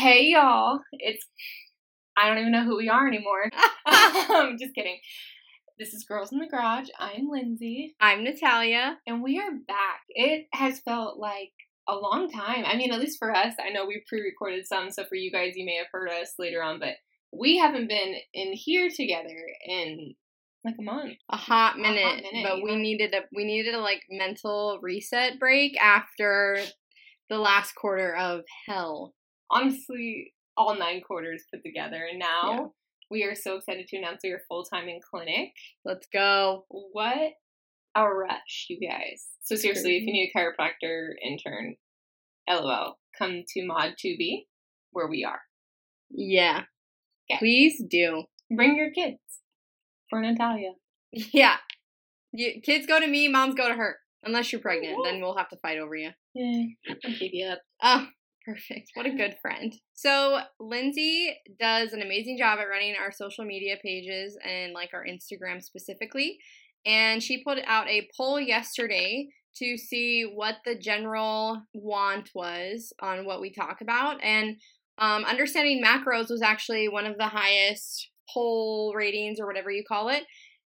Hey y'all, it's I don't even know who we are anymore. I'm um, just kidding. This is Girls in the Garage. I'm Lindsay, I'm Natalia. and we are back. It has felt like a long time. I mean, at least for us. I know we pre-recorded some, so for you guys, you may have heard us later on, but we haven't been in here together in like a month. A hot hot minute, minute, but we know? needed a we needed a like mental reset break after the last quarter of hell. Honestly, all nine quarters put together, and now Yeah. we are so excited to announce we are full time in clinic. Let's go. What a rush, you guys. So seriously, if you need a chiropractor intern, LOL, come to Mod 2B where we are. Yeah. Okay. Please do. Bring your kids for Natalia. Yeah. You, kids go to me, moms go to her. Unless you're pregnant, then we'll have to fight over you. Yeah, I'll keep you up. Oh, perfect. What a good friend. So, Lindsay does an amazing job at running our social media pages and like our Instagram specifically. And she put out a poll yesterday to see what the general want was on what we talk about. And um, understanding macros was actually one of the highest poll ratings or whatever you call it.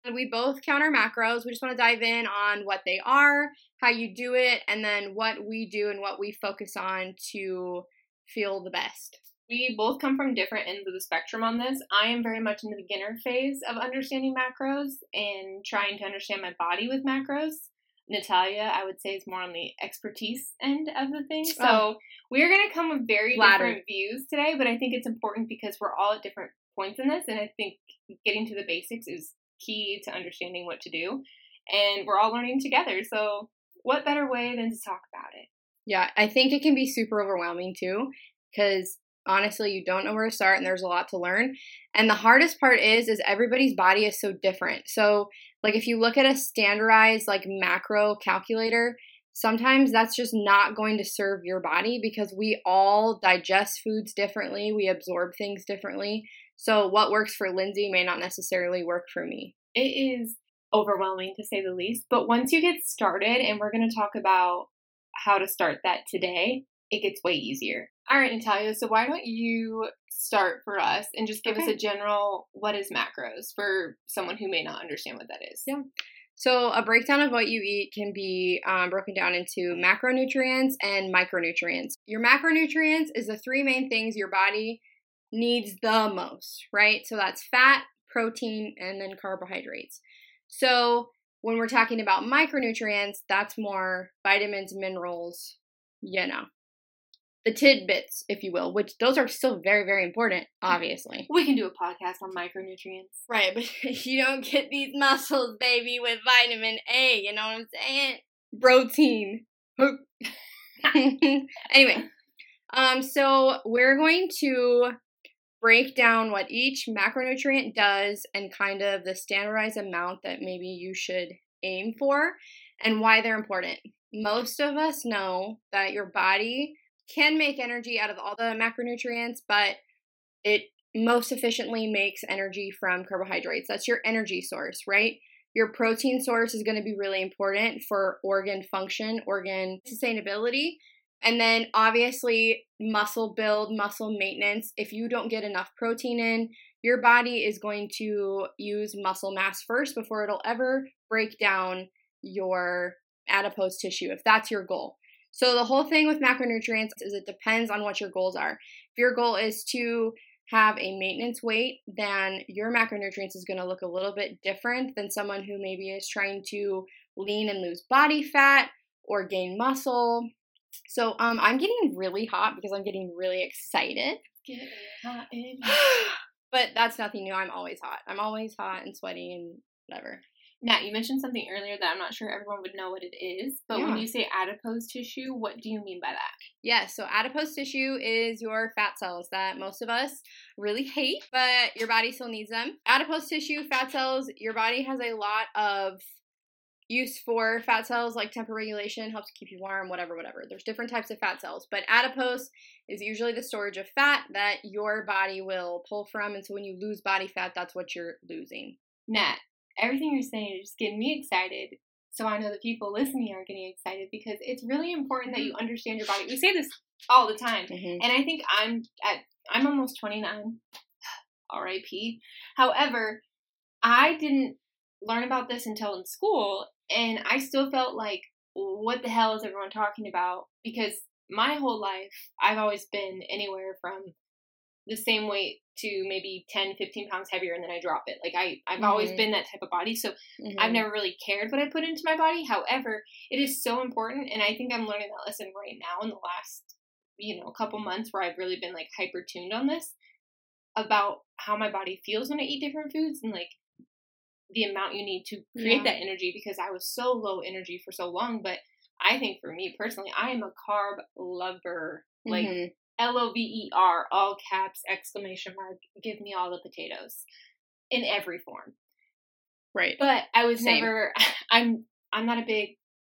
And we both counter macros. We just want to dive in on what they are, how you do it, and then what we do and what we focus on to feel the best. We both come from different ends of the spectrum on this. I am very much in the beginner phase of understanding macros and trying to understand my body with macros. Natalia, I would say, is more on the expertise end of the thing. Oh. So Oh. we're going to come with very Flattered. different views today, but I think it's important because we're all at different points in this, and I think getting to the basics is key to understanding what to do. And we're all learning together. So what better way than to talk about it? Yeah, I think it can be super overwhelming too, because honestly, you don't know where to start and there's a lot to learn. And the hardest part is, is everybody's body is so different. So, like, if you look at a standardized, like, macro calculator, sometimes that's just not going to serve your body because we all digest foods differently, we absorb things differently. So, what works for Lindsay may not necessarily work for me. it is overwhelming to say the least. But once you get started, and we're going to talk about how to start that today, it gets way easier. All right, Natalia, so why don't you start for us and just give us a general what is macros for someone who may not understand what that is? Yeah. So, a breakdown of what you eat can be um, broken down into macronutrients and micronutrients. Your macronutrients is the three main things your body needs the most, right? So, that's fat, protein, and then carbohydrates. So, when we're talking about micronutrients, that's more vitamins, minerals, you know, the tidbits, if you will, which those are still very, very important, obviously. We can do a podcast on micronutrients. Right, but you don't get these muscles, baby, with vitamin A. You know what I'm saying? Protein. anyway, um, so we're going to break down what each macronutrient does and kind of the standardized amount that maybe you should aim for and why they're important. Most of us know that your body can make energy out of all the macronutrients, but it most efficiently makes energy from carbohydrates. That's your energy source, right? Your protein source is going to be really important for organ function, organ sustainability. And then obviously, muscle build, muscle maintenance. If you don't get enough protein in, your body is going to use muscle mass first before it'll ever break down your adipose tissue, if that's your goal. So, the whole thing with macronutrients is it depends on what your goals are. If your goal is to have a maintenance weight, then your macronutrients is going to look a little bit different than someone who maybe is trying to lean and lose body fat or gain muscle. So um, I'm getting really hot because I'm getting really excited. Get hot in but that's nothing new. I'm always hot. I'm always hot and sweaty and whatever. Nat, you mentioned something earlier that I'm not sure everyone would know what it is, but when you say adipose tissue, what do you mean by that? Yeah, so adipose tissue is your fat cells that most of us really hate, but your body still needs them. Adipose tissue, fat cells, your body has a lot of use for fat cells like temper regulation, helps keep you warm, whatever, whatever. There's different types of fat cells, but adipose is usually the storage of fat that your body will pull from. And so when you lose body fat, that's what you're losing. Nat, everything you're saying is just getting me excited. so I know the people listening are getting excited because it's really important that you understand your body. We say this all the time, Mhm. and I think I'm at I'm almost 29. R.I.P. However, I didn't learn about this until in school, and I still felt like, what the hell is everyone talking about? Because my whole life, I've always been anywhere from the same weight to maybe 10, 15 pounds heavier, and then I drop it. Like I, I've always Mhm. been that type of body, so I've Mhm. never really cared what I put into my body. However, it is so important, and I think I'm learning that lesson right now in the last, you know, couple months where I've really been like hyper tuned on this about how my body feels when I eat different foods and like the amount you need to create Yeah. that energy because I was so low energy for so long. But I think for me personally, I am a carb lover. Like Mhm. L O V E R, all caps, exclamation mark, give me all the potatoes in every form. right. But I was Same. never I'm I'm not a big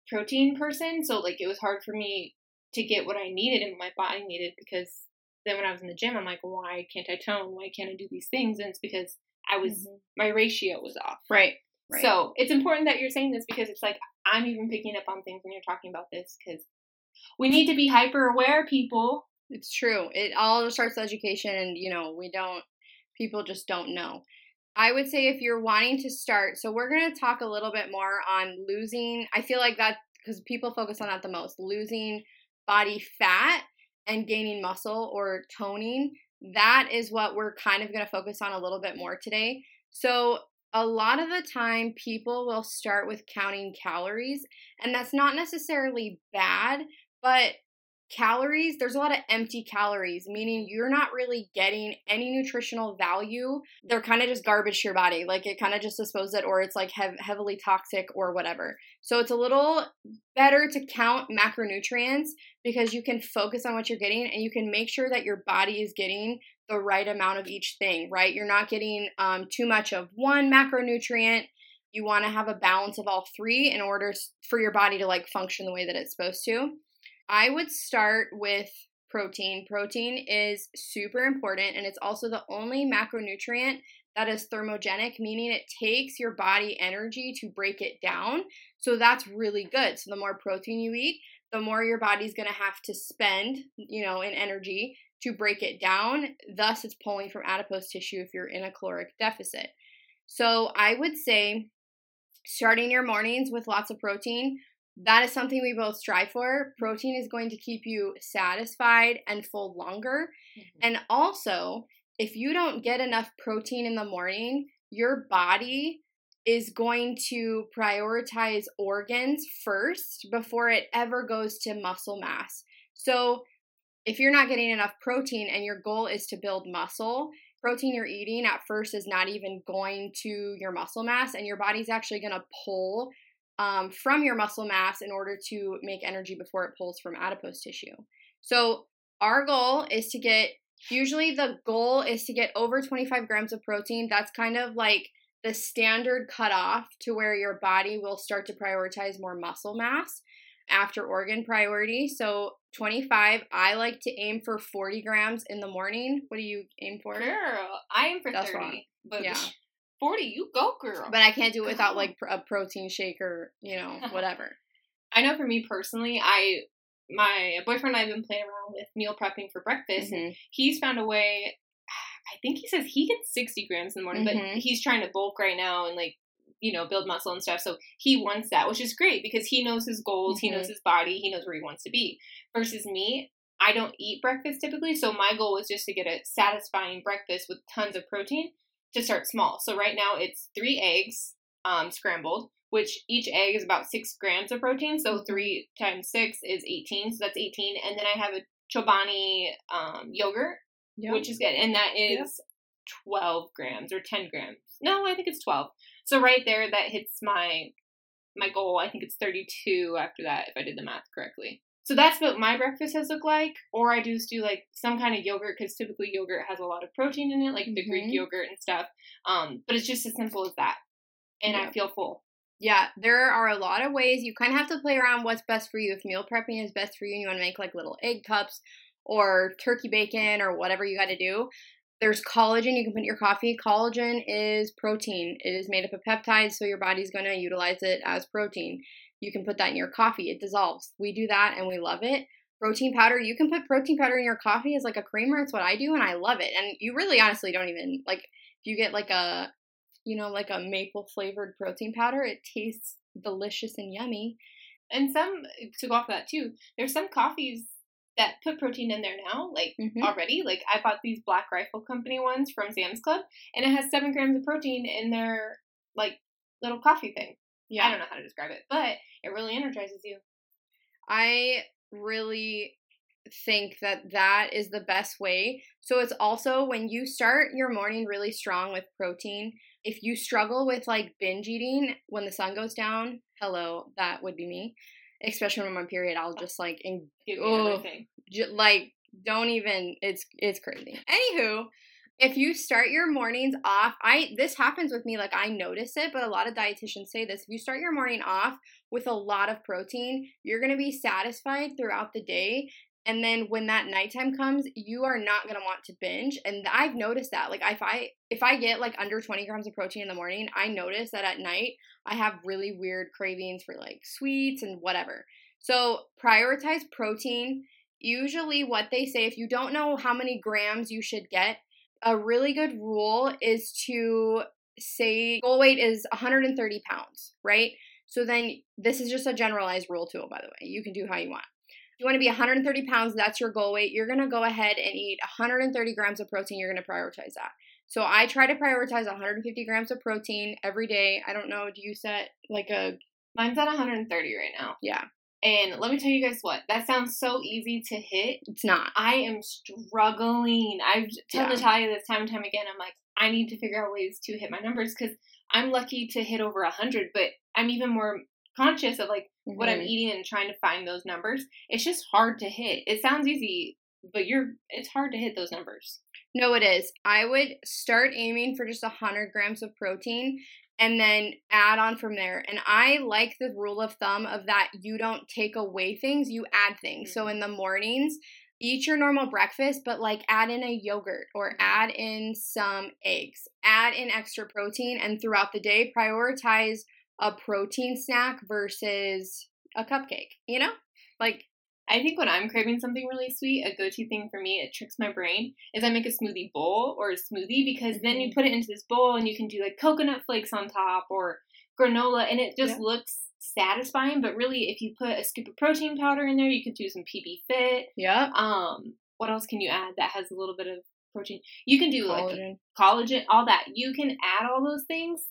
protein person, so like it was hard for me to get what I needed and my body needed because then when I was in the gym I'm like, why can't I tone? Why can't I do these things? And it's because I was Mhm. my ratio was off. Right. Right. So it's important that you're saying this because it's like I'm even picking up on things when you're talking about this because we need to be hyper aware, people. It's true. It all starts with education, and you know, we don't, people just don't know. I would say if you're wanting to start, so we're going to talk a little bit more on losing. I feel like that because people focus on that the most losing body fat and gaining muscle or toning. That is what we're kind of going to focus on a little bit more today. So, a lot of the time, people will start with counting calories, and that's not necessarily bad, but calories, there's a lot of empty calories, meaning you're not really getting any nutritional value. They're kind of just garbage to your body. Like it kind of just disposes it, or it's like hev- heavily toxic or whatever. So it's a little better to count macronutrients because you can focus on what you're getting and you can make sure that your body is getting the right amount of each thing, right? You're not getting um, too much of one macronutrient. You want to have a balance of all three in order for your body to like function the way that it's supposed to. I would start with protein. Protein is super important and it's also the only macronutrient that is thermogenic, meaning it takes your body energy to break it down. So that's really good. So the more protein you eat, the more your body's going to have to spend, you know, in energy to break it down. Thus, it's pulling from adipose tissue if you're in a caloric deficit. So I would say starting your mornings with lots of protein, that is something we both strive for. Protein is going to keep you satisfied and full longer. Mm-hmm. And also, if you don't get enough protein in the morning, your body is going to prioritize organs first before it ever goes to muscle mass. So, if you're not getting enough protein and your goal is to build muscle, protein you're eating at first is not even going to your muscle mass, and your body's actually going to pull um, from your muscle mass in order to make energy before it pulls from adipose tissue. So, our goal is to get usually the goal is to get over 25 grams of protein. That's kind of like the standard cutoff to where your body will start to prioritize more muscle mass after organ priority. So 25, I like to aim for 40 grams in the morning. What do you aim for? Girl, I am for That's 30. wrong. But Yeah. 40, you go, girl. But I can't do it without like a protein shake or, you know, whatever. I know for me personally, I my boyfriend and I have been playing around with meal prepping for breakfast. and Mhm. He's found a way. I think he says he gets 60 grams in the morning, Mhm. but he's trying to bulk right now and like you know build muscle and stuff. So he wants that, which is great because he knows his goals, he knows Mhm. his body, he knows where he wants to be. Versus me, I don't eat breakfast typically, so my goal is just to get a satisfying breakfast with tons of protein to start small. So right now it's three eggs, um, scrambled, which each egg is about six grams of protein. So three times six is eighteen, so that's eighteen. And then I have a Chobani um, yogurt, Yep. which is good, and that is twelve grams or ten grams. No, I think it's twelve. So right there, that hits my my goal. I think it's thirty two after that, if I did the math correctly. So that's what my breakfast has looked like. Or I just do like some kind of yogurt because typically yogurt has a lot of protein in it, like the Greek Mhm. yogurt and stuff. Um, but it's just as simple as that, and I feel full. Yeah, there are a lot of ways. You kind of have to play around what's best for you. If meal prepping is best for you and you want to make like little egg cups or turkey bacon or whatever you got to do, There's collagen you can put in your coffee. Collagen is protein. It is made up of peptides, so your body's going to utilize it as protein. You can put that in your coffee. It dissolves. We do that and we love it. Protein powder, you can put protein powder in your coffee as like a creamer. It's what I do and I love it. And you really honestly don't even like if you get like a you know, like a maple flavored protein powder, it tastes delicious and yummy. And some to go off of that too, there's some coffees that put protein in there now, like Mhm. already. Like I bought these Black Rifle Company ones from Sam's Club, and it has seven grams of protein in their like little coffee thing. Yeah. I don't know how to describe it, but it really energizes you. I really think that that is the best way. So it's also when you start your morning really strong with protein, if you struggle with like binge eating when the sun goes down, hello, that would be me. Especially when I'm on period, I'll just like in, Oh. j- like don't even it's it's crazy. Anywho, if you start your mornings off, I this happens with me like I notice it, but a lot of dietitians say this. If you start your morning off with a lot of protein, you're going to be satisfied throughout the day. And then when that nighttime comes, you are not going to want to binge. And I've noticed that. Like if I if I get like under 20 grams of protein in the morning, I notice that at night I have really weird cravings for like sweets and whatever. So prioritize protein. Usually what they say if you don't know how many grams you should get, a really good rule is to say goal weight is 130 pounds, right? So then this is just a generalized rule too, by the way. You can do how you want. If you want to be 130 pounds, that's your goal weight. You're going to go ahead and eat 130 grams of protein. You're going to prioritize that. So I try to prioritize 150 grams of protein every day. I don't know, do you set like a, Mine's at 130 right now. yeah, And let me tell you guys what, that sounds so easy to hit. it's not. I am struggling. I tell Yeah. Natalia this time and time again. I'm like, I need to figure out ways to hit my numbers because I'm lucky to hit over a hundred, but I'm even more conscious of like what I'm Mhm. eating and trying to find those numbers. It's just hard to hit. It sounds easy, but you're it's hard to hit those numbers. No, it is. I would start aiming for just 100 grams of protein and then add on from there. And I like the rule of thumb of that you don't take away things, you add things. So mm-hmm. in the mornings, eat your normal breakfast, but like add in a yogurt or mm-hmm. add in some eggs, add in extra protein, and throughout the day, prioritize a protein snack versus a cupcake, you know? Like, I think when I'm craving something really sweet, a go-to thing for me, it tricks my brain, is I make a smoothie bowl or a smoothie because then you put it into this bowl and you can do like coconut flakes on top or granola and it just Yeah. looks satisfying. But really, if you put a scoop of protein powder in there, you could do some PB Fit. Yeah. Um, what else can you add that has a little bit of protein? You can do like Collagen. collagen, all that. You can add all those things.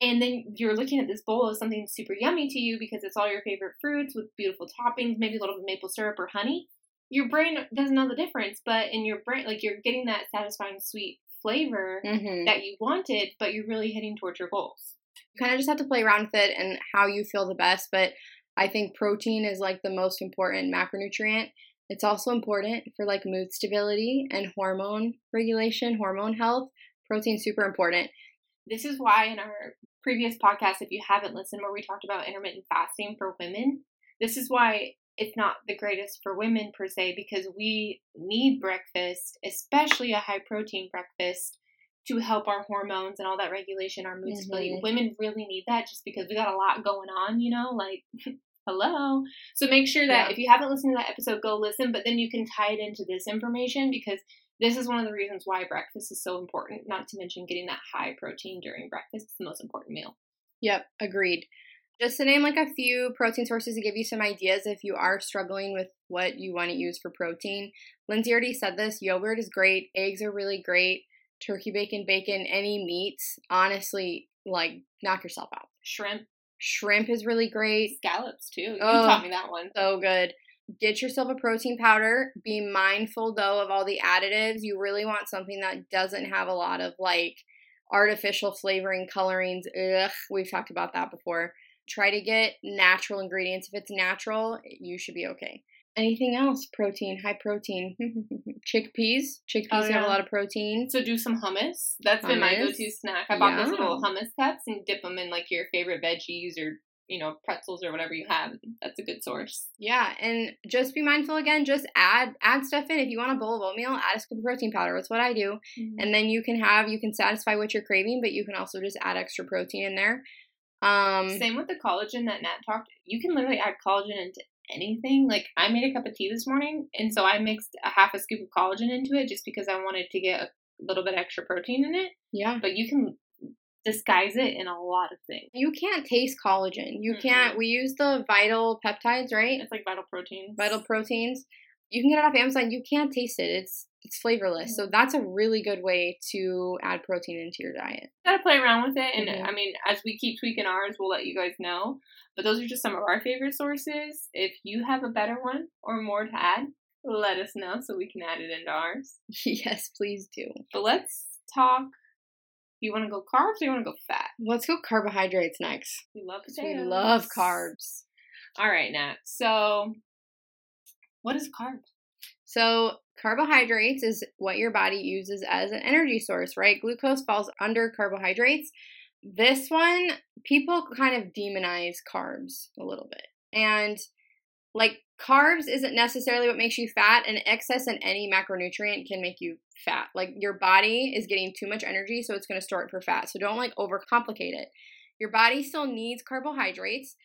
And then you're looking at this bowl of something super yummy to you because it's all your favorite fruits with beautiful toppings, maybe a little bit of maple syrup or honey. Your brain doesn't know the difference, but in your brain, like you're getting that satisfying sweet flavor Mhm. that you wanted, but you're really heading towards your goals. you kind of just have to play around with it and how you feel the best. But I think protein is like the most important macronutrient. It's also important for like mood stability and hormone regulation, hormone health. Protein's super important. This is why in our previous podcast, if you haven't listened, where we talked about intermittent fasting for women, this is why it's not the greatest for women per se, because we need breakfast, especially a high protein breakfast, to help our hormones and all that regulation, our mood stability. Mhm. Women really need that just because we got a lot going on, you know, like hello. So make sure that Yeah. if you haven't listened to that episode, go listen, but then you can tie it into this information because this is one of the reasons why breakfast is so important, not to mention getting that high protein during breakfast. It's the most important meal. Yep, agreed. Just to name like a few protein sources to give you some ideas if you are struggling with what you want to use for protein. Lindsay already said this yogurt is great, eggs are really great, turkey bacon, bacon, any meats, honestly, like knock yourself out. Shrimp, Shrimp is really great. scallops too. You Oh. taught me that one. So good. Get yourself a protein powder. Be mindful though of all the additives. You really want something that doesn't have a lot of like artificial flavoring, colorings. Ugh, we've talked about that before. Try to get natural ingredients. If it's natural, you should be okay. Anything else? Protein, high protein. Chickpeas. Chickpeas Oh, have a lot of protein. So do some hummus. That's been my go-to snack. I bought those little hummus cups and dip them in like your favorite veggies or you know, pretzels or whatever you have. That's a good source. Yeah, and just be mindful again. Just add add stuff in. If you want a bowl of oatmeal, add a scoop of protein powder. That's what I do. Mm-hmm. And then you can have you can satisfy what you're craving, but you can also just add extra protein in there. Um, Same with the collagen that Nat talked. You can literally add collagen into anything. Like I made a cup of tea this morning, and so I mixed a half a scoop of collagen into it just because I wanted to get a little bit extra protein in it. yeah, But you can disguise it in a lot of things. you can't taste collagen. You Mm-mm. can't. We use the vital peptides, right? It's like vital proteins. Vital proteins. You can get it off Amazon. You can't taste it. It's it's flavorless. So that's a really good way to add protein into your diet. You gotta play around with it and Mhm. i mean as we keep tweaking ours we'll let you guys know but those are just some of our favorite sources if you have a better one or more to add let us know so we can add it into ours yes, please do. but let's talk you want to go carbs or you want to go fat Let's go carbohydrates next. we love 'cause We love carbs. all right nat so what is carb So, carbohydrates is what your body uses as an energy source, right? Glucose falls under carbohydrates. This one, people kind of demonize carbs a little bit. And like carbs isn't necessarily what makes you fat, and excess in any macronutrient can make you fat. Like your body is getting too much energy, so it's going to store it for fat. So don't like overcomplicate it. Your body still needs carbohydrates.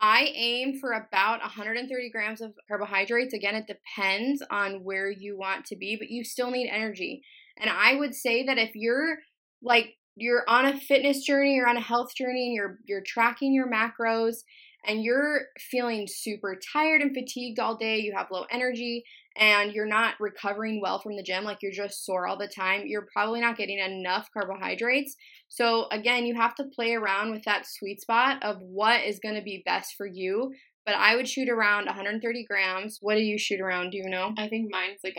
I aim for about 130 grams of carbohydrates. Again, it depends on where you want to be, but you still need energy. And I would say that if you're like you're on a fitness journey, you're on a health journey, and you're you're tracking your macros and you're feeling super tired and fatigued all day, you have low energy and you're not recovering well from the gym, like you're just sore all the time, you're probably not getting enough carbohydrates. So again, you have to play around with that sweet spot of what is going to be best for you. But I would shoot around 130 grams. What do you shoot around? Do you know? i think mine's like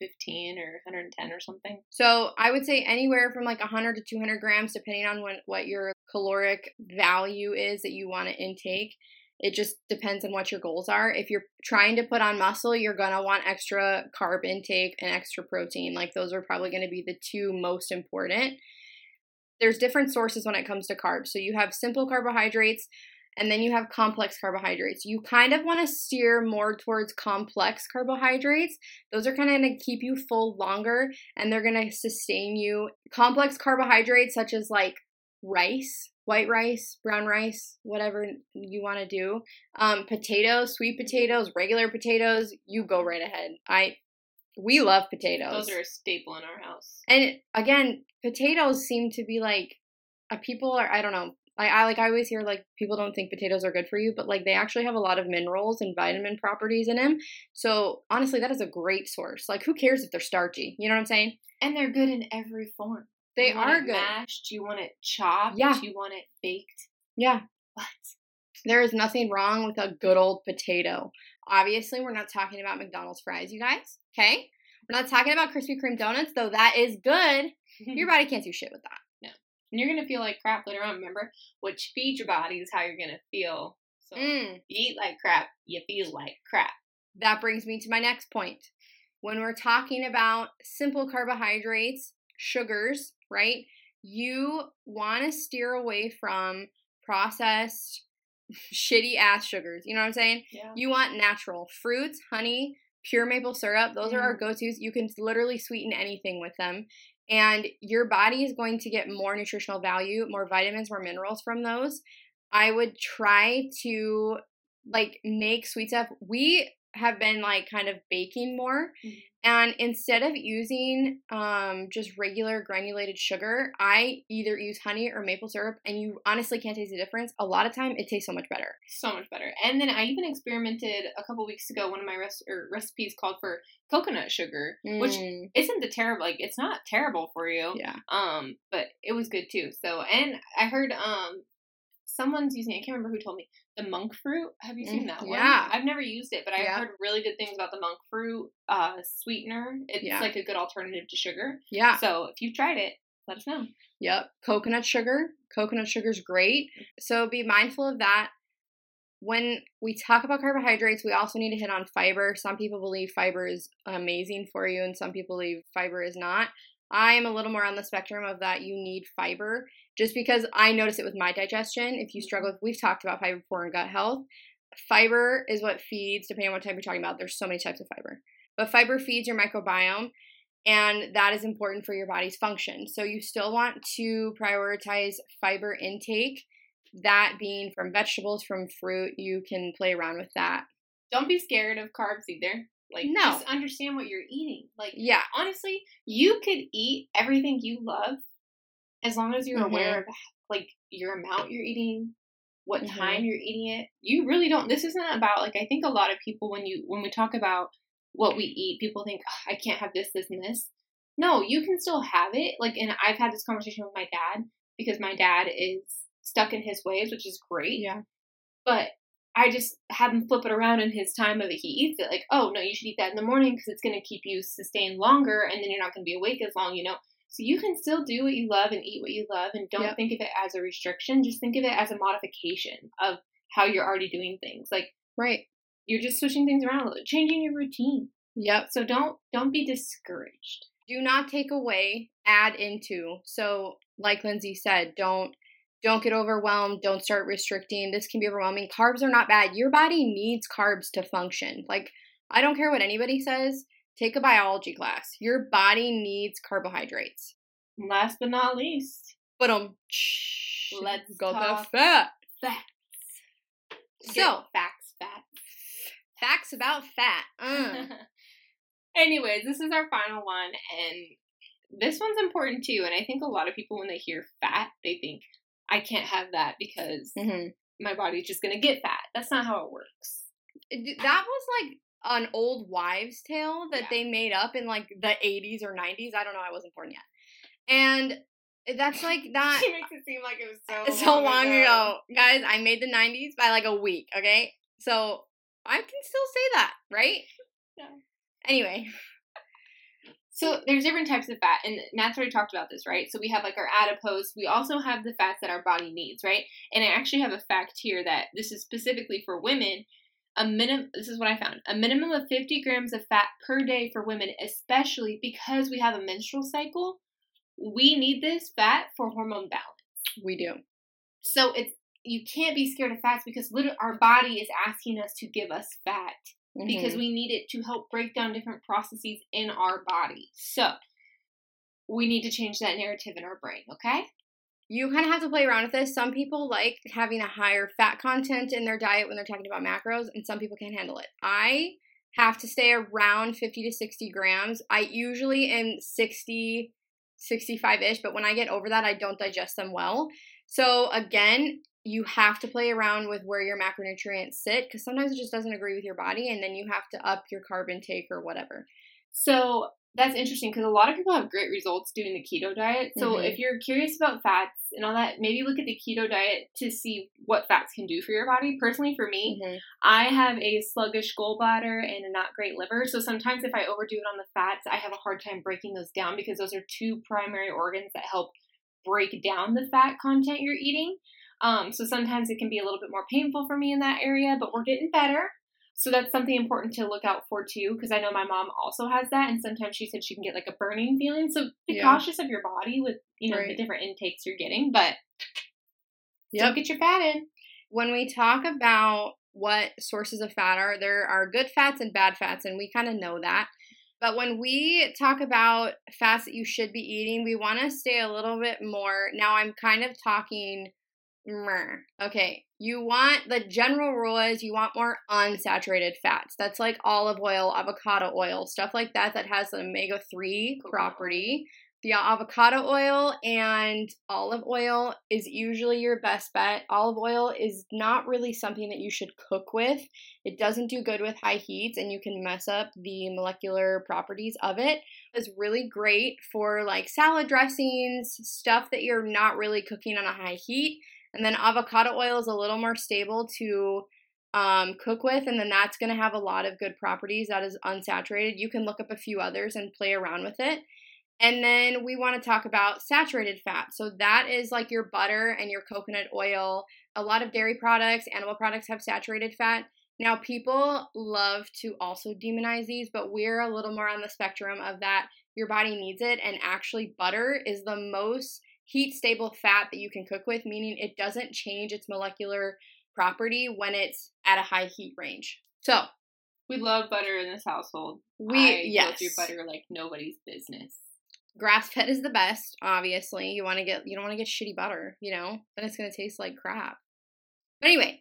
115 or 110 or something So I would say anywhere from like 100 to 200 grams, depending on what, what your caloric value is that you want to intake. It just depends on what your goals are. If you're trying to put on muscle, you're going to want extra carb intake and extra protein. Like those are probably going to be the two most important. There's different sources when it comes to carbs. So you have simple carbohydrates and then you have complex carbohydrates. You kind of want to steer more towards complex carbohydrates. Those are kind of going to keep you full longer and they're going to sustain you. Complex carbohydrates, such as like rice, white rice, brown rice, whatever you want to do, um, potatoes, sweet potatoes, regular potatoes, you go right ahead. I we love potatoes. those are a staple in our house And again, potatoes seem to be like people are I don't know. I, I like I always hear like people don't think potatoes are good for you, but like they actually have a lot of minerals and vitamin properties in them. So honestly, that is a great source. Like who cares if they're starchy? You know what I'm saying? and they're good in every form They You want are it good. mashed you want it chopped Yeah. you want it baked Yeah. what There is nothing wrong with a good old potato. Obviously, we're not talking about McDonald's fries, you guys. Okay? We're not talking about Krispy Kreme donuts, though that is good. Your body can't do shit with that. And you're gonna feel like crap later on. Remember, what you feed your body is how you're gonna feel. So Mm. you eat like crap, you feel like crap. That brings me to my next point. When we're talking about simple carbohydrates, sugars, right? You want to steer away from processed, shitty ass sugars. You know what I'm saying? Yeah. You want natural fruits, honey, pure maple syrup. Those are our go tos. You can literally sweeten anything with them. And your body is going to get more nutritional value, more vitamins, more minerals from those. I would try to like make sweet stuff. We have been like kind of baking more. Mhm. And instead of using um, just regular granulated sugar, I either use honey or maple syrup, and you honestly can't taste the difference. A lot of time, it tastes so much better. So much better. And then I even experimented a couple weeks ago. One of my res- or recipes called for coconut sugar, which Mm, isn't the terrible. Like it's not terrible for you. yeah. Um, but it was good too. So, and I heard um, someone's using. I can't remember who told me the monk fruit. Have you seen Mm, that one? yeah. I've never used it, but I've Yeah. heard really good things about the monk fruit uh, sweetener. It's Yeah. like a good alternative to sugar. Yeah. So if you've tried it, let us know. Yep. Coconut sugar. Coconut sugar is great. So be mindful of that. When we talk about carbohydrates, we also need to hit on fiber. Some people believe fiber is amazing for you, and some people believe fiber is not. I am a little more on the spectrum of that you need fiber just because I notice it with my digestion. If you struggle with, we've talked about fiber before in gut health. Fiber is what feeds, depending on what type you're talking about, there's so many types of fiber. But fiber feeds your microbiome, and that is important for your body's function. So you still want to prioritize fiber intake, that being from vegetables, from fruit. You can play around with that. Don't be scared of carbs either. Like, No. just understand what you're eating. Like, Yeah. honestly, you could eat everything you love as long as you're Mhm. aware of like your amount you're eating, what Mhm. time you're eating it. You really don't. This isn't about like I think a lot of people when you when we talk about what we eat, people think "Ugh, I can't have this, this, and this. No, you can still have it. Like, and I've had this conversation with my dad because my dad is stuck in his ways, which is great Yeah. but I just have him flip it around in his time of it. He eats it like, oh no, you should eat that in the morning because it's going to keep you sustained longer, and then you're not going to be awake as long, you know. So you can still do what you love and eat what you love, and don't Yep. think of it as a restriction. Just think of it as a modification of how you're already doing things. Like Right. you're just switching things around a little, changing your routine. Yep. So don't don't be discouraged. do not take away add into so like lindsay said don't don't get overwhelmed don't start restricting this can be overwhelming carbs are not bad your body needs carbs to function like i don't care what anybody says take a biology class your body needs carbohydrates Last but not least, but um Let's go talk the fat facts. So- Get facts, facts. facts about fat uh. Anyways, this is our final one, and this one's important too. And I think a lot of people, when they hear fat, they think, I can't have that because Mhm. my body's just gonna get fat. That's not how it works. That was like an old wives' tale that Yeah. they made up in like the 80s or 90s. I don't know. I wasn't born yet. And that's like that she makes it seem like it was so so long ago. Guys, I made the 90s by like a week, okay? So I can still say that, right? Yeah. Anyway, So there's different types of fat, and Nat's already talked about this, right? So we have like our adipose. We also have the fats that our body needs, right? And I actually have a fact here that this is specifically for women. A minimum. This is what I found. A minimum of 50 grams of fat per day for women, especially because we have a menstrual cycle. We need this fat for hormone balance. we do. So it's you can't be scared of fats because literally our body is asking us to give us fat because Mhm. we need it to help break down different processes in our body. So we need to change that narrative in our brain, okay? you kind of have to play around with this. Some people like having a higher fat content in their diet when they're talking about macros, and some people can't handle it. I have to stay around 50 to 60 grams. I usually am 60, 65 ish, but when I get over that, I don't digest them well. So, again, you have to play around with where your macronutrients sit because sometimes it just doesn't agree with your body, and then you have to up your carb intake or whatever. So that's interesting because a lot of people have great results doing the keto diet. So Mhm. if you're curious about fats and all that, maybe look at the keto diet to see what fats can do for your body. Personally, for me, Mhm. I have a sluggish gallbladder and a not great liver. So sometimes if I overdo it on the fats, I have a hard time breaking those down because those are two primary organs that help break down the fat content you're eating. Um, so sometimes it can be a little bit more painful for me in that area, but we're getting better. So that's something important to look out for too, because I know my mom also has that, and sometimes she said she can get like a burning feeling. So be Yeah. cautious of your body with you know the different intakes you're getting, but Yep. don't get your fat in. when we talk about what sources of fat are, there are good fats and bad fats, and we kind of know that. But when we talk about fats that you should be eating, we want to stay a little bit more. Now, I'm kind of talking. Okay, you want the general rule is you want more unsaturated fats. That's like olive oil, avocado oil, stuff like that that has an omega 3 Coconut property. The avocado oil and olive oil is usually your best bet. Olive oil is not really something that you should cook with. It doesn't do good with high heats and you can mess up the molecular properties of it. It's really great for like salad dressings, stuff that you're not really cooking on a high heat. And then avocado oil is a little more stable to um, cook with, and then that's going to have a lot of good properties. That is unsaturated. You can look up a few others and play around with it. And then we want to talk about saturated fat. So that is like your butter and your coconut oil. A lot of dairy products, animal products have saturated fat. Now, people love to also demonize these, but we're a little more on the spectrum of that your body needs it. And actually, butter is the most heat stable fat that you can cook with, meaning it doesn't change its molecular property when it's at a high heat range. So, we love butter in this household. We I yes, go through butter like nobody's business. grass fed is the best. Obviously, you want to get you don't want to get shitty butter, you know, then it's gonna taste like crap. But anyway,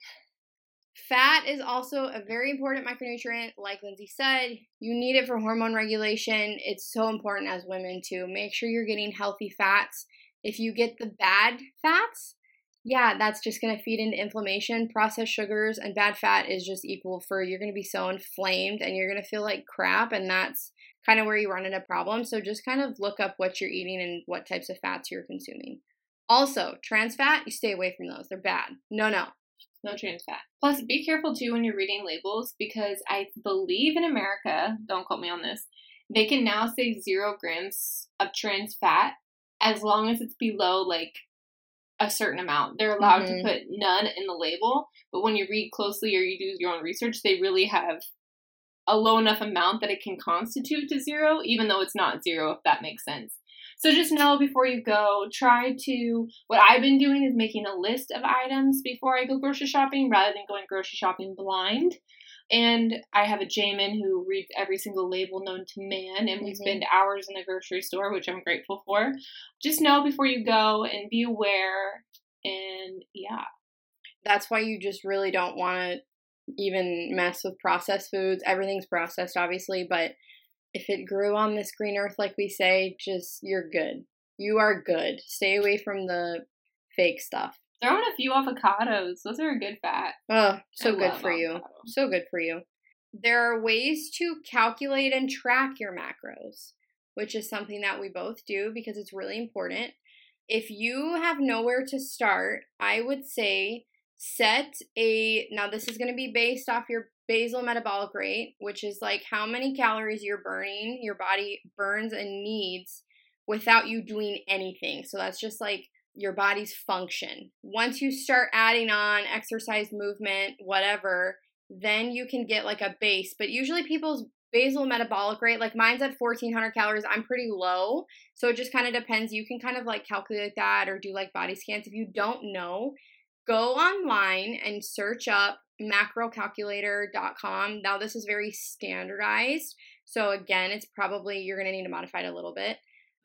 fat is also a very important micronutrient. Like Lindsay said, you need it for hormone regulation. It's so important as women to make sure you're getting healthy fats. If you get the bad fats, yeah, that's just going to feed into inflammation. Processed sugars and bad fat is just equal for you're going to be so inflamed and you're going to feel like crap. And that's kind of where you run into problems. So just kind of look up what you're eating and what types of fats you're consuming. Also, trans fat, you stay away from those. They're bad. No, no. No trans fat. Plus, be careful too when you're reading labels because I believe in America, don't quote me on this, they can now say zero grams of trans fat as long as it's below like a certain amount. They're allowed Mhm. to put none in the label, but when you read closely or you do your own research, they really have a low enough amount that it can constitute to zero, even though it's not zero, if that makes sense. So just know before you go, try to. What I've been doing is making a list of items before I go grocery shopping rather than going grocery shopping blind. And I have a Jamin who reads every single label known to man, and we Mhm. spend hours in the grocery store, which I'm grateful for. Just know before you go and be aware. And yeah, That's why you just really don't want to even mess with processed foods. Everything's processed, obviously, but if it grew on this green earth, like we say, just you're good. You are good. Stay away from the fake stuff. Throw in a few avocados. Those are a good fat. Oh, so I good for you. So good for you. There are ways to calculate and track your macros, which is something that we both do because it's really important. If you have nowhere to start, I would say set a now this is going to be based off your basal metabolic rate, which is like how many calories you're burning, your body burns and needs without you doing anything. So that's just like your body's function. Once you start adding on exercise, movement, whatever, then you can get like a base. But usually people's basal metabolic rate, like mine's at 1400 calories, I'm pretty low. So it just kind of depends. You can kind of like calculate that or do like body scans. If you don't know, go online and search up macrocalculator.com. Now, this is very standardized. So, again, it's probably you're going to need to modify it a little bit.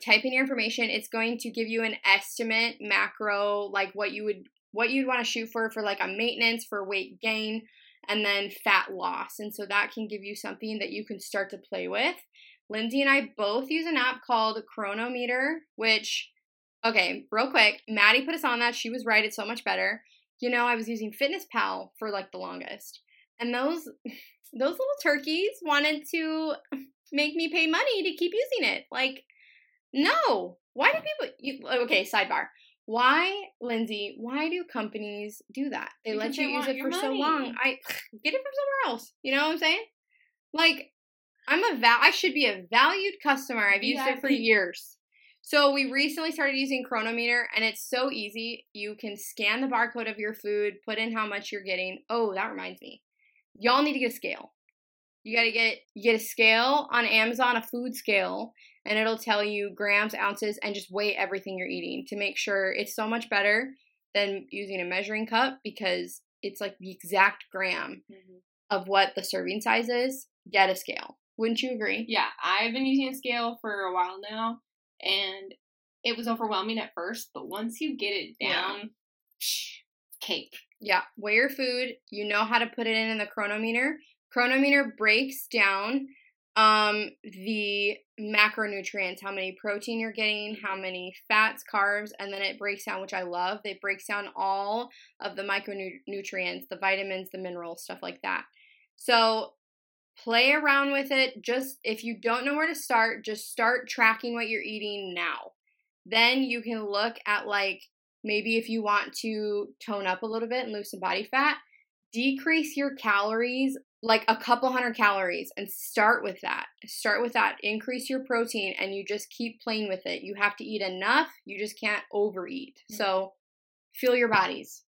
Type in your information. It's going to give you an estimate macro, like what you would what you'd want to shoot for for like a maintenance for weight gain and then fat loss. And so that can give you something that you can start to play with. Lindsay and I both use an app called Cronometer, which okay, real quick, Maddie put us on that. She was right, it's so much better. You know, I was using Fitness Pal for like the longest. And those those little turkeys wanted to make me pay money to keep using it. Like, no. Why do people you okay, sidebar. Why, Lindsay, why do companies do that? They let you they use it for so long. I get it from somewhere else. You know what I'm saying? Like, I'm a val I should be a valued customer. I've used it for years. So we recently started using Cronometer and it's so easy. You can scan the barcode of your food, put in how much you're getting. Oh, that reminds me. Y'all need to get a scale. You got to get you get a scale on Amazon, a food scale, and it'll tell you grams, ounces and just weigh everything you're eating to make sure it's so much better than using a measuring cup because it's like the exact gram mm-hmm. of what the serving size is. Get a scale. Wouldn't you agree? Yeah, I've been using a scale for a while now, and it was overwhelming at first, but once you get it Yeah. down, psh, cake. Yeah, weigh your food. You know how to put it in in the cronometer. Cronometer breaks down um the macronutrients, how many protein you're getting, how many fats, carbs, and then it breaks down, which I love. It breaks down all of the micronutrients, the vitamins, the minerals, stuff like that. So play around with it. Just if you don't know where to start, just start tracking what you're eating now. Then you can look at like maybe if you want to tone up a little bit and lose some body fat, decrease your calories like a couple hundred calories and start with that. Start with that. Increase your protein and you just keep playing with it. You have to eat enough. You just can't overeat. Mhm. So feel your bodies.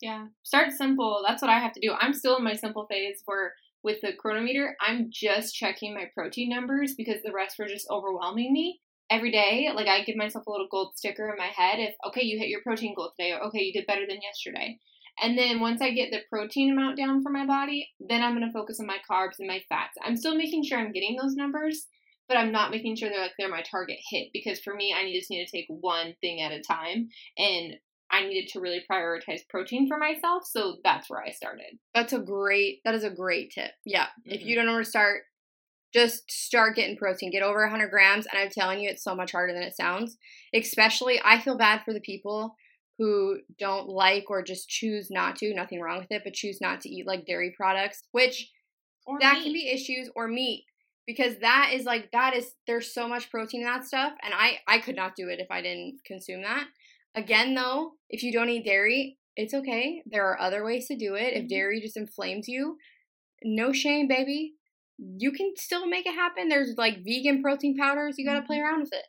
Yeah. Start simple. That's what I have to do. I'm still in my simple phase where with the cronometer, I'm just checking my protein numbers because the rest were just overwhelming me. Every day, like I give myself a little gold sticker in my head if okay, you hit your protein goal today, or okay, you did better than yesterday. And then once I get the protein amount down for my body, then I'm going to focus on my carbs and my fats. I'm still making sure I'm getting those numbers, but I'm not making sure they're like they're my target hit because for me, I just need to take one thing at a time. And I needed to really prioritize protein for myself, so that's where I started. That's a great. That is a great tip. Yeah, mm-hmm. if you don't know where to start, just start getting protein. Get over 100 grams, and I'm telling you, it's so much harder than it sounds. Especially, I feel bad for the people who don't like or just choose not to. Nothing wrong with it, but choose not to eat like dairy products, which or that meat. can be issues or meat because that is like that is there's so much protein in that stuff and i i could not do it if i didn't consume that Again, though, if you don't eat dairy, it's okay. There are other ways to do it. If mm-hmm. dairy just inflames you, no shame, baby. You can still make it happen. There's like vegan protein powders. You got to play mm-hmm. around with it.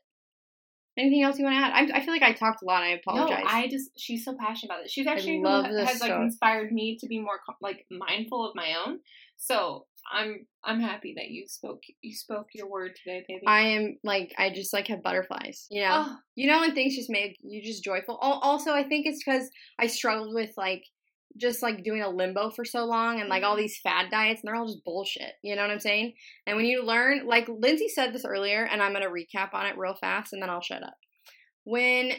Anything else you want to add? I, I feel like I talked a lot. I apologize. No, I just she's so passionate about it. She's actually who has like inspired me to be more like mindful of my own. So I'm I'm happy that you spoke you spoke your word today, baby. I am like I just like have butterflies, you know. Oh. You know when things just make you just joyful. Also, I think it's because I struggled with like just like doing a limbo for so long and like all mm-hmm. these fad diets and they're all just bullshit. You know what I'm saying? And when you learn, like Lindsay said this earlier, and I'm gonna recap on it real fast and then I'll shut up. When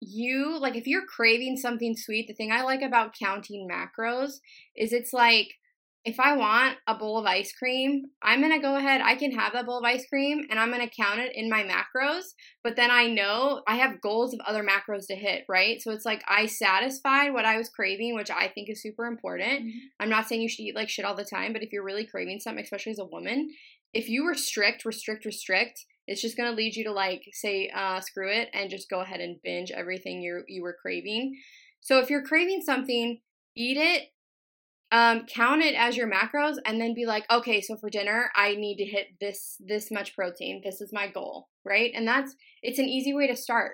you like if you're craving something sweet, the thing I like about counting macros is it's like if I want a bowl of ice cream, I'm gonna go ahead, I can have that bowl of ice cream and I'm gonna count it in my macros, but then I know I have goals of other macros to hit, right? So it's like I satisfied what I was craving, which I think is super important. Mm-hmm. I'm not saying you should eat like shit all the time, but if you're really craving something, especially as a woman, if you restrict, restrict, restrict, it's just gonna lead you to like say, uh, screw it and just go ahead and binge everything you you were craving. So if you're craving something, eat it um, count it as your macros and then be like okay so for dinner i need to hit this this much protein. This is my goal right? And that's it's an easy way to start.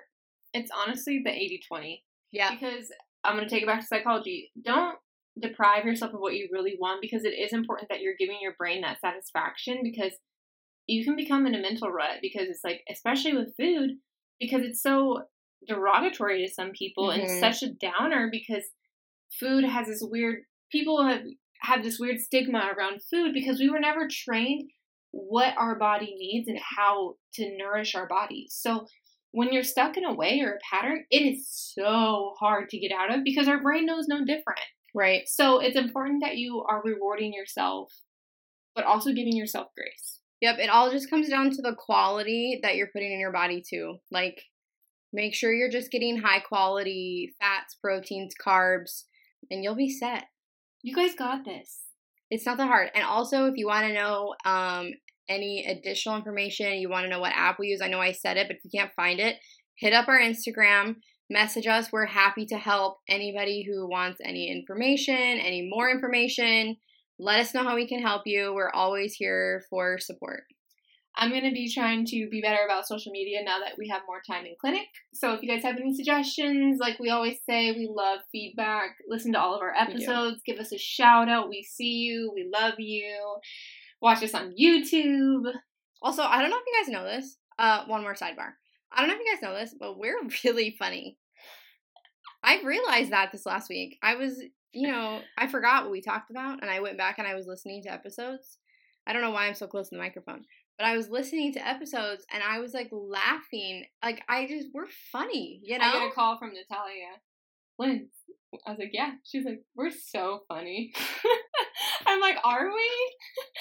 It's honestly the 80-20 yeah. Because i'm going to take it back to psychology. Don't deprive yourself of what you really want because it is important that you're giving your brain that satisfaction because you can become in a mental rut because it's like especially with food because it's so derogatory to some people mm-hmm. and such a downer because food has this weird people have had this weird stigma around food because we were never trained what our body needs and how to nourish our bodies. So when you're stuck in a way or a pattern, it is so hard to get out of because our brain knows no different. Right. So it's important that you are rewarding yourself, but also giving yourself grace. Yep. It all just comes down to the quality that you're putting in your body, too. Like, make sure you're just getting high quality fats, proteins, carbs, and you'll be set. You guys got this. It's not that hard. And also, if you want to know um, any additional information, you want to know what app we use, I know I said it, but if you can't find it, hit up our Instagram, message us. We're happy to help anybody who wants any information, any more information. Let us know how we can help you. We're always here for support. I'm going to be trying to be better about social media now that we have more time in clinic. So if you guys have any suggestions, like we always say, we love feedback. Listen to all of our episodes. Give us a shout out. We see you. We love you. Watch us on YouTube. Also, I don't know if you guys know this. Uh, one more sidebar. I don't know if you guys know this, but we're really funny. I realized that this last week. I was, you know, I forgot what we talked about, and I went back and I was listening to episodes. I don't know why I'm so close to the microphone, but I was listening to episodes and I was like laughing. Like I just we're funny, you know. I get a call from Natalia. Lynn. I was like, yeah. She's like, we're so funny. I'm like, are we?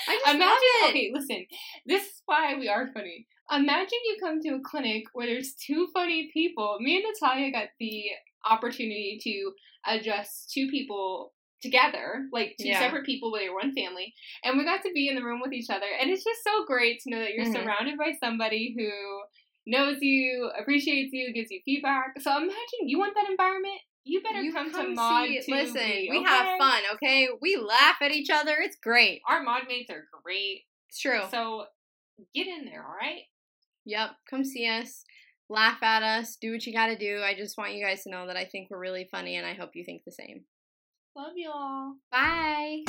I just Imagine. Okay, listen. This is why we are funny. Imagine you come to a clinic where there's two funny people. Me and Natalia got the opportunity to address two people together, like two yeah. separate people, but were one family, and we got to be in the room with each other. And it's just so great to know that you're mm-hmm. surrounded by somebody who knows you, appreciates you, gives you feedback. So imagine you want that environment. You better you come, come, to Mod. See, listen, okay? we have fun, okay? We laugh at each other. It's great. Our mod mates are great. It's true. So get in there, all right? Yep. Come see us. Laugh at us. Do what you got to do. I just want you guys to know that I think we're really funny, and I hope you think the same. Love y'all. Bye.